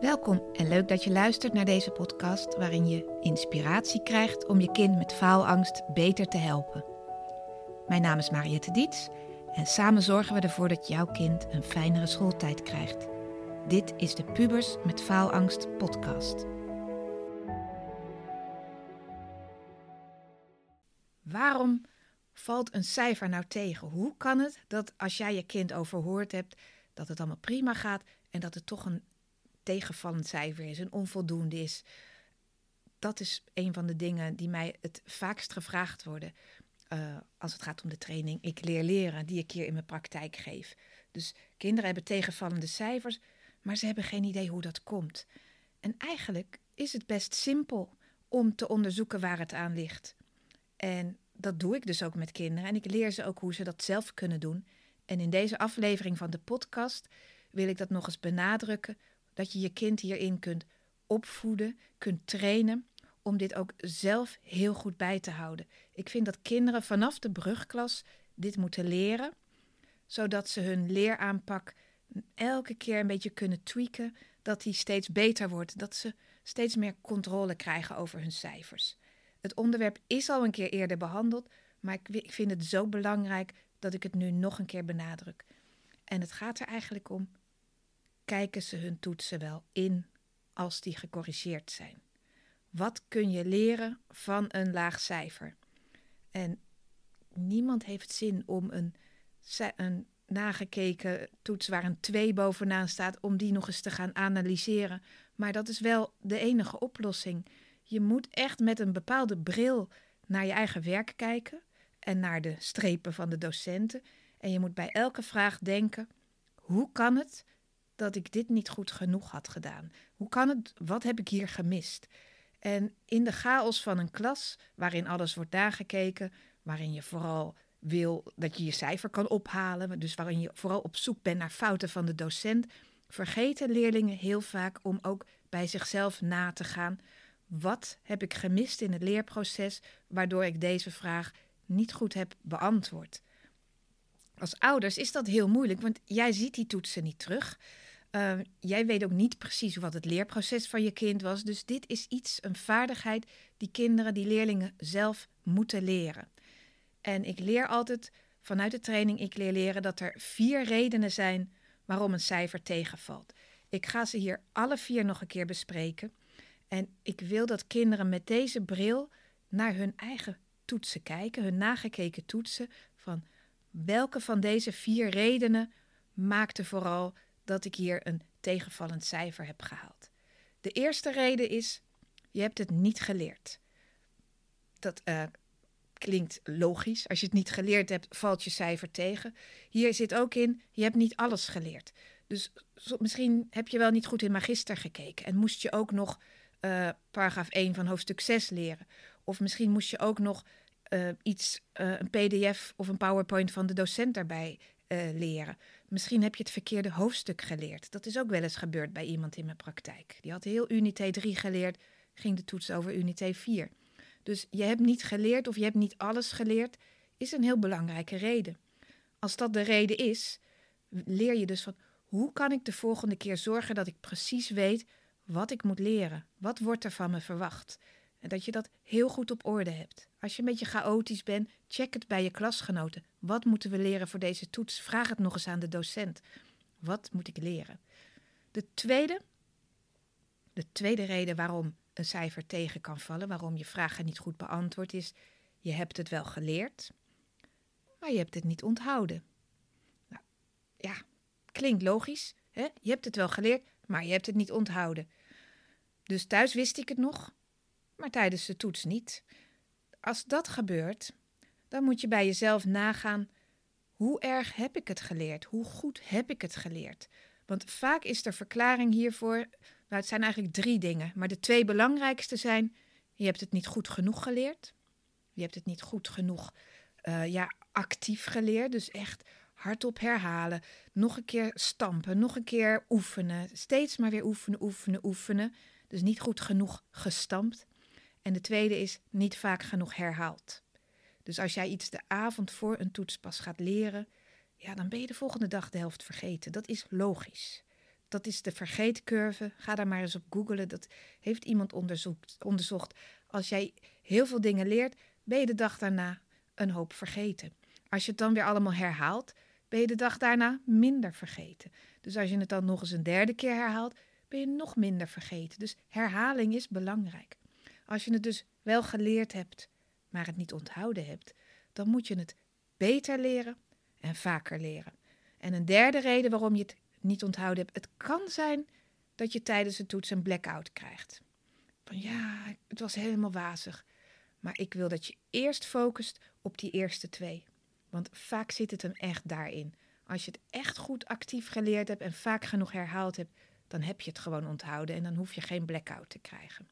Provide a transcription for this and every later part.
Welkom en leuk dat je luistert naar deze podcast waarin je inspiratie krijgt om je kind met faalangst beter te helpen. Mijn naam is Mariette Diets en samen zorgen we ervoor dat jouw kind een fijnere schooltijd krijgt. Dit is de Pubers met Faalangst podcast. Waarom valt een cijfer nou tegen? Hoe kan het dat als jij je kind overhoord hebt dat het allemaal prima gaat en dat het toch een tegenvallend cijfer is, een onvoldoende is. Dat is een van de dingen die mij het vaakst gevraagd worden uh, als het gaat om de training Ik leer leren, die ik hier in mijn praktijk geef. Dus kinderen hebben tegenvallende cijfers, maar ze hebben geen idee hoe dat komt. En eigenlijk is het best simpel om te onderzoeken waar het aan ligt. En dat doe ik dus ook met kinderen en ik leer ze ook hoe ze dat zelf kunnen doen. En in deze aflevering van de podcast wil ik dat nog eens benadrukken dat je je kind hierin kunt opvoeden, kunt trainen om dit ook zelf heel goed bij te houden. Ik vind dat kinderen vanaf de brugklas dit moeten leren, zodat ze hun leeraanpak elke keer een beetje kunnen tweaken, dat die steeds beter wordt, dat ze steeds meer controle krijgen over hun cijfers. Het onderwerp is al een keer eerder behandeld, maar ik, vind het zo belangrijk dat ik het nu nog een keer benadruk. En het gaat er eigenlijk om kijken ze hun toetsen wel in als die gecorrigeerd zijn. Wat kun je leren van een laag cijfer? En niemand heeft zin om een, een nagekeken toets waar een 2 bovenaan staat, om die nog eens te gaan analyseren. Maar dat is wel de enige oplossing. Je moet echt met een bepaalde bril naar je eigen werk kijken en naar de strepen van de docenten. En je moet bij elke vraag denken: hoe kan het dat ik dit niet goed genoeg had gedaan? Hoe kan het? Wat heb ik hier gemist? En in de chaos van een klas, waarin alles wordt nagekeken, waarin je vooral wil dat je je cijfer kan ophalen, dus waarin je vooral op zoek bent naar fouten van de docent, vergeten leerlingen heel vaak om ook bij zichzelf na te gaan. Wat heb ik gemist in het leerproces waardoor ik deze vraag niet goed heb beantwoord? Als ouders is dat heel moeilijk, want jij ziet die toetsen niet terug. Uh, jij weet ook niet precies wat het leerproces van je kind was. Dus dit is iets, een vaardigheid die kinderen, die leerlingen zelf moeten leren. En ik leer altijd vanuit de training Ik leer leren dat er vier redenen zijn waarom een cijfer tegenvalt. Ik ga ze hier alle vier nog een keer bespreken. En ik wil dat kinderen met deze bril naar hun eigen toetsen kijken, hun nagekeken toetsen, van welke van deze vier redenen maakte vooral dat ik hier een tegenvallend cijfer heb gehaald. De eerste reden is, je hebt het niet geleerd. Dat uh, klinkt logisch. Als je het niet geleerd hebt, valt je cijfer tegen. Hier zit ook in, je hebt niet alles geleerd. Dus misschien heb je wel niet goed in magister gekeken en moest je ook nog uh, paragraaf 1 van hoofdstuk 6 leren. Of misschien moest je ook nog uh, iets, een PDF of een PowerPoint van de docent daarbij leren. Misschien heb je het verkeerde hoofdstuk geleerd. Dat is ook wel eens gebeurd bij iemand in mijn praktijk. Die had heel Unité 3 geleerd, ging de toets over Unité 4. Dus je hebt niet geleerd of je hebt niet alles geleerd, is een heel belangrijke reden. Als dat de reden is, leer je dus van hoe kan ik de volgende keer zorgen dat ik precies weet wat ik moet leren? Wat wordt er van me verwacht? Dat je dat heel goed op orde hebt. Als je een beetje chaotisch bent, check het bij je klasgenoten. Wat moeten we leren voor deze toets? Vraag het nog eens aan de docent. Wat moet ik leren? De tweede, de tweede reden waarom een cijfer tegen kan vallen, waarom je vragen niet goed beantwoord is, je hebt het wel geleerd, maar je hebt het niet onthouden. Nou, ja, klinkt logisch. Hè? Je hebt het wel geleerd, maar je hebt het niet onthouden. Dus thuis wist ik het nog, maar tijdens de toets niet. Als dat gebeurt, dan moet je bij jezelf nagaan: hoe erg heb ik het geleerd? Hoe goed heb ik het geleerd? Want vaak is er verklaring hiervoor. Nou, het zijn eigenlijk drie dingen, maar de twee belangrijkste zijn: je hebt het niet goed genoeg geleerd. Je hebt het niet goed genoeg uh, ja, actief geleerd. Dus echt hardop herhalen. Nog een keer stampen, nog een keer oefenen. Steeds maar weer oefenen, oefenen, oefenen. Dus niet goed genoeg gestampt. En de tweede is niet vaak genoeg herhaald. Dus als jij iets de avond voor een toets pas gaat leren, ja, dan ben je de volgende dag de helft vergeten. Dat is logisch. dat is de vergeetcurve. Ga daar maar eens op googlen. Dat heeft iemand onderzocht. Als jij heel veel dingen leert, ben je de dag daarna een hoop vergeten. Als je het dan weer allemaal herhaalt, ben je de dag daarna minder vergeten. Dus als je het dan nog eens een derde keer herhaalt, ben je nog minder vergeten. Dus herhaling is belangrijk. Als je het dus wel geleerd hebt, maar het niet onthouden hebt, dan moet je het beter leren en vaker leren. En een derde reden waarom je het niet onthouden hebt, het kan zijn dat je tijdens de toets een blackout krijgt. Van ja, het was helemaal wazig. Maar ik wil dat je eerst focust op die eerste twee. Want vaak zit het hem echt daarin. Als je het echt goed actief geleerd hebt en vaak genoeg herhaald hebt, dan heb je het gewoon onthouden en dan hoef je geen blackout te krijgen.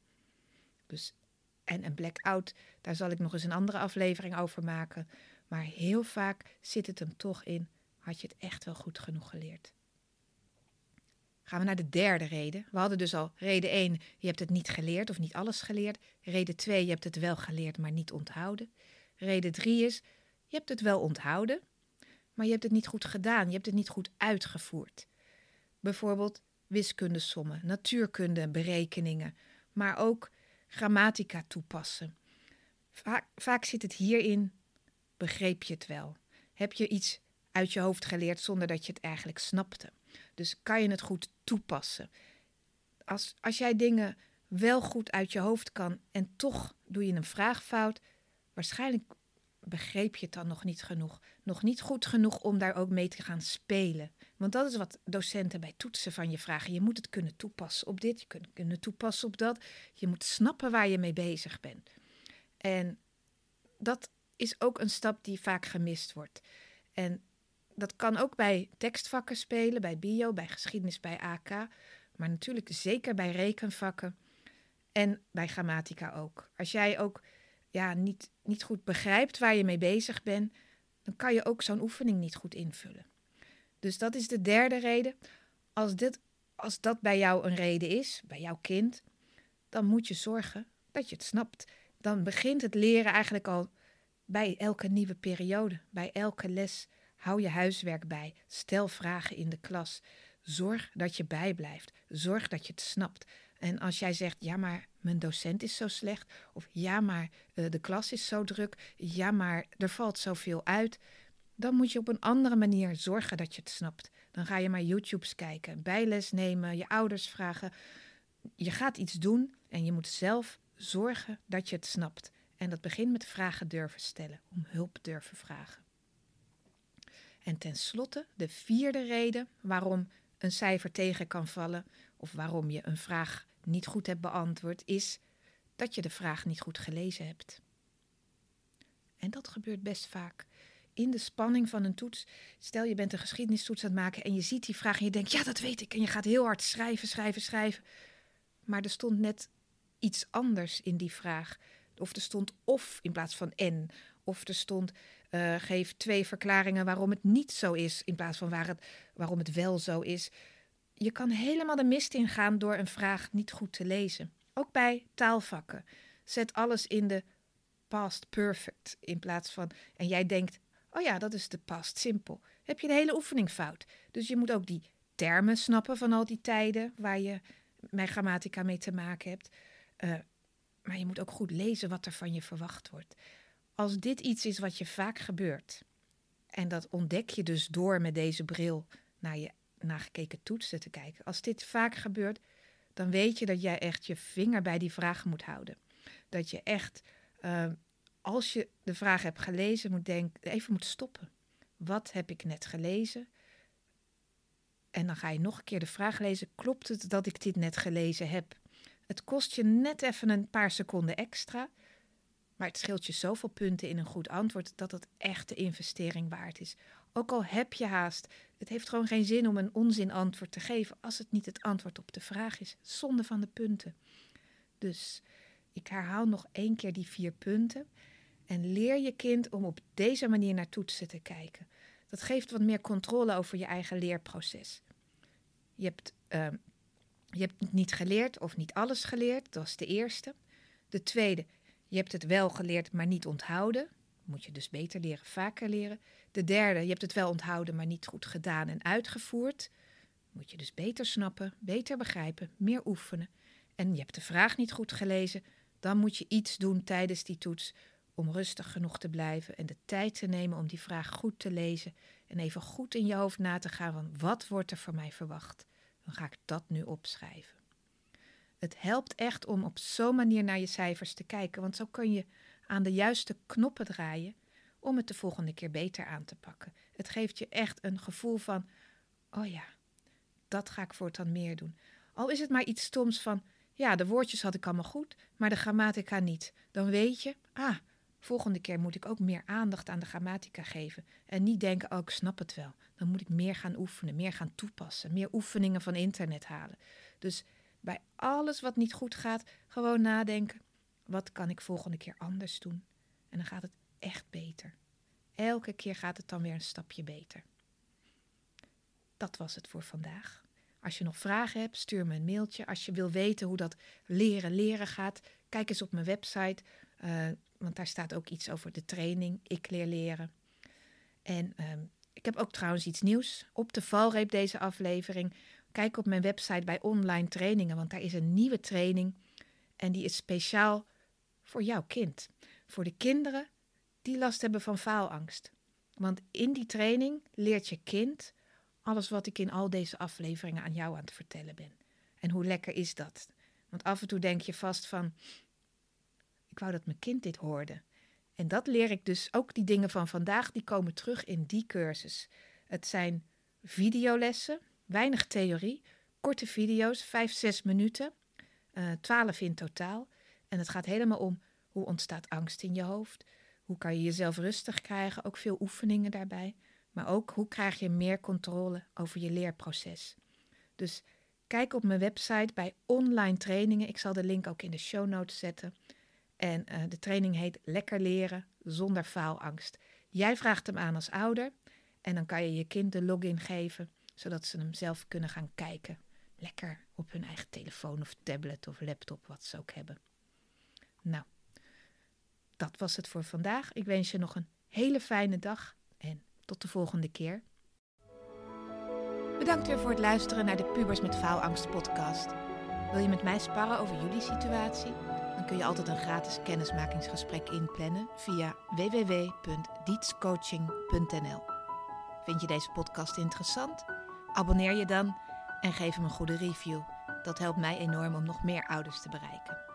Dus, en een blackout, daar zal ik nog eens een andere aflevering over maken. Maar heel vaak zit het hem toch in, had je het echt wel goed genoeg geleerd. Gaan we naar de derde reden. We hadden dus al reden 1, je hebt het niet geleerd of niet alles geleerd. Reden 2, je hebt het wel geleerd, maar niet onthouden. Reden 3 is, je hebt het wel onthouden, maar je hebt het niet goed gedaan. Je hebt het niet goed uitgevoerd. Bijvoorbeeld wiskundesommen, natuurkunde, berekeningen, maar ook grammatica toepassen. Vaak, vaak zit het hierin, begreep je het wel? Heb je iets uit je hoofd geleerd zonder dat je het eigenlijk snapte? Dus kan je het goed toepassen? Als, als jij dingen wel goed uit je hoofd kan en toch doe je een vraagfout, waarschijnlijk begreep je het dan nog niet genoeg. Nog niet goed genoeg om daar ook mee te gaan spelen. Want dat is wat docenten bij toetsen van je vragen. Je moet het kunnen toepassen op dit, je kunt kunnen toepassen op dat. Je moet snappen waar je mee bezig bent. En dat is ook een stap die vaak gemist wordt. En dat kan ook bij tekstvakken spelen, bij bio, bij geschiedenis, bij AK. Maar natuurlijk zeker bij rekenvakken en bij grammatica ook. Als jij ook ja, niet, niet goed begrijpt waar je mee bezig bent, dan kan je ook zo'n oefening niet goed invullen. Dus dat is de derde reden. Als, dit, als dat bij jou een reden is, bij jouw kind, dan moet je zorgen dat je het snapt. Dan begint het leren eigenlijk al bij elke nieuwe periode, bij elke les. Hou je huiswerk bij. Stel vragen in de klas. Zorg dat je bijblijft. Zorg dat je het snapt. En als jij zegt, ja, maar mijn docent is zo slecht, of ja, maar uh, de klas is zo druk, ja, maar er valt zoveel uit, dan moet je op een andere manier zorgen dat je het snapt. Dan ga je maar YouTube's kijken, bijles nemen, je ouders vragen. Je gaat iets doen en je moet zelf zorgen dat je het snapt. En dat begint met vragen durven stellen, om hulp durven vragen. En tenslotte de vierde reden waarom een cijfer tegen kan vallen of waarom je een vraag niet goed hebt beantwoord, is dat je de vraag niet goed gelezen hebt. En dat gebeurt best vaak. In de spanning van een toets, stel je bent een geschiedenistoets aan het maken en je ziet die vraag en je denkt, ja, dat weet ik. En je gaat heel hard schrijven, schrijven, schrijven. Maar er stond net iets anders in die vraag. Of er stond of in plaats van en. Of er stond uh, geef twee verklaringen waarom het niet zo is, in plaats van waarom het wel zo is. Je kan helemaal de mist ingaan door een vraag niet goed te lezen. Ook bij taalvakken. Zet alles in de past perfect in plaats van. En jij denkt, oh ja, dat is de past simpel. Heb je de hele oefening fout. Dus je moet ook die termen snappen van al die tijden waar je met grammatica mee te maken hebt. Uh, maar je moet ook goed lezen wat er van je verwacht wordt. Als dit iets is wat je vaak gebeurt, en dat ontdek je dus door met deze bril naar je nagekeken toetsen te kijken. Als dit vaak gebeurt, dan weet je dat jij echt je vinger bij die vraag moet houden. Dat je echt, uh, als je de vraag hebt gelezen, moet denken, even moet stoppen. Wat heb ik net gelezen? En dan ga je nog een keer de vraag lezen: klopt het dat ik dit net gelezen heb? Het kost je net even een paar seconden extra. Maar het scheelt je zoveel punten in een goed antwoord dat het echt de investering waard is. Ook al heb je haast, het heeft gewoon geen zin om een onzin antwoord te geven als het niet het antwoord op de vraag is. Zonde van de punten. Dus ik herhaal nog één keer die vier punten. En leer je kind om op deze manier naar toetsen te kijken. Dat geeft wat meer controle over je eigen leerproces. Je hebt, uh, je hebt niet geleerd of niet alles geleerd, dat was de eerste. De tweede, je hebt het wel geleerd, maar niet onthouden. Moet je dus beter leren, vaker leren. De derde, je hebt het wel onthouden, maar niet goed gedaan en uitgevoerd. Moet je dus beter snappen, beter begrijpen, meer oefenen. En je hebt de vraag niet goed gelezen, dan moet je iets doen tijdens die toets om rustig genoeg te blijven en de tijd te nemen om die vraag goed te lezen en even goed in je hoofd na te gaan van wat wordt er van mij verwacht. Dan ga ik dat nu opschrijven. Het helpt echt om op zo'n manier naar je cijfers te kijken, want zo kun je aan de juiste knoppen draaien om het de volgende keer beter aan te pakken. Het geeft je echt een gevoel van, oh ja, dat ga ik voortaan meer doen. Al is het maar iets stoms van, ja, de woordjes had ik allemaal goed, maar de grammatica niet. Dan weet je, ah, volgende keer moet ik ook meer aandacht aan de grammatica geven. En niet denken, oh, ik snap het wel. Dan moet ik meer gaan oefenen, meer gaan toepassen, meer oefeningen van internet halen. Dus bij alles wat niet goed gaat, gewoon nadenken, wat kan ik volgende keer anders doen? En dan gaat het echt beter. Elke keer gaat het dan weer een stapje beter. Dat was het voor vandaag. Als je nog vragen hebt, stuur me een mailtje. Als je wil weten hoe dat leren leren gaat, kijk eens op mijn website. Uh, want daar staat ook iets over de training. Ik leer leren. En uh, ik heb ook trouwens iets nieuws op de valreep deze aflevering. Kijk op mijn website bij online trainingen, want daar is een nieuwe training. En die is speciaal voor jouw kind. Voor de kinderen die last hebben van faalangst. Want in die training leert je kind alles wat ik in al deze afleveringen aan jou aan het vertellen ben. En hoe lekker is dat? Want af en toe denk je vast van, ik wou dat mijn kind dit hoorde. En dat leer ik dus ook die dingen van vandaag, die komen terug in die cursus. Het zijn videolessen, weinig theorie, korte video's, vijf, zes minuten, uh, twaalf in totaal. En het gaat helemaal om hoe ontstaat angst in je hoofd, hoe kan je jezelf rustig krijgen, ook veel oefeningen daarbij. Maar ook hoe krijg je meer controle over je leerproces. Dus kijk op mijn website bij online trainingen. Ik zal de link ook in de show notes zetten. En uh, de training heet Lekker leren zonder faalangst. Jij vraagt hem aan als ouder en dan kan je je kind de login geven, zodat ze hem zelf kunnen gaan kijken. Lekker op hun eigen telefoon of tablet of laptop, wat ze ook hebben. Nou, dat was het voor vandaag. Ik wens je nog een hele fijne dag en tot de volgende keer. Bedankt weer voor het luisteren naar de Pubers met Faalangst podcast. Wil je met mij sparren over jullie situatie? Dan kun je altijd een gratis kennismakingsgesprek inplannen via www.dietscoaching.nl. Vind je deze podcast interessant? Abonneer je dan en geef hem een goede review. Dat helpt mij enorm om nog meer ouders te bereiken.